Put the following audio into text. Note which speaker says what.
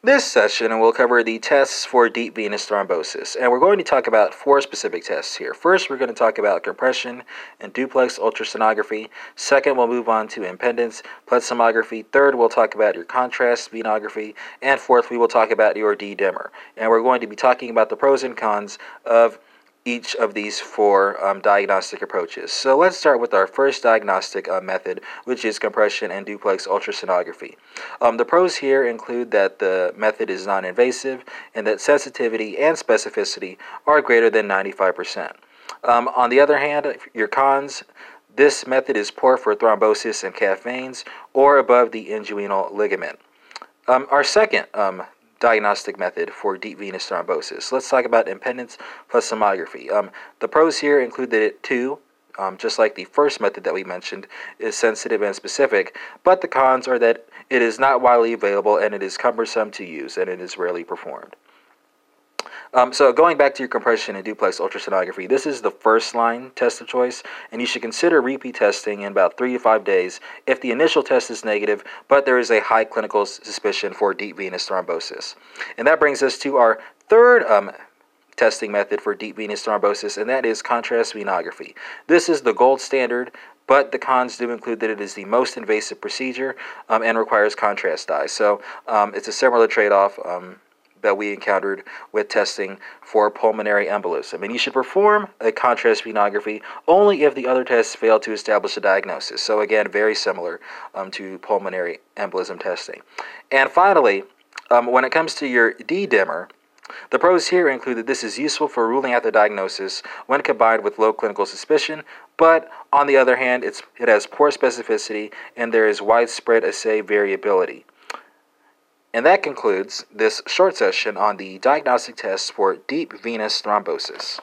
Speaker 1: This session will cover the tests for deep venous thrombosis, and we're going to talk about four specific tests here. First, we're going to talk about compression and duplex ultrasonography. Second, we'll move on to impedance plethysmography. Third, we'll talk about your contrast venography. And fourth, we will talk about your D-dimer. And we're going to be talking about the pros and cons of each of these four um, diagnostic approaches. So let's start with our first diagnostic uh, method, which is compression and duplex ultrasonography. Um, the pros here include that the method is non invasive and that sensitivity and specificity are greater than 95%. Um, on the other hand, your cons, this method is poor for thrombosis and calf veins or above the inguinal ligament. Um, our second um, diagnostic method for deep venous thrombosis. Let's talk about impedance plethysmography. Um, the pros here include that it too, um, just like the first method that we mentioned, is sensitive and specific, but the cons are that it is not widely available and it is cumbersome to use and it is rarely performed. Um, so going back to your compression and duplex ultrasonography, this is the first line test of choice, and you should consider repeat testing in about three to five days if the initial test is negative, but there is a high clinical suspicion for deep venous thrombosis. And that brings us to our third um, testing method for deep venous thrombosis, and that is contrast venography. This is the gold standard, but the cons do include that it is the most invasive procedure um, and requires contrast dye. So um, it's a similar trade off. Um, that we encountered with testing for pulmonary embolism. And you should perform a contrast venography only if the other tests fail to establish a diagnosis. So, again, very similar um, to pulmonary embolism testing. And finally, um, when it comes to your D dimer, the pros here include that this is useful for ruling out the diagnosis when combined with low clinical suspicion, but on the other hand, it has poor specificity and there is widespread assay variability. And that concludes this short session on the diagnostic tests for deep venous thrombosis.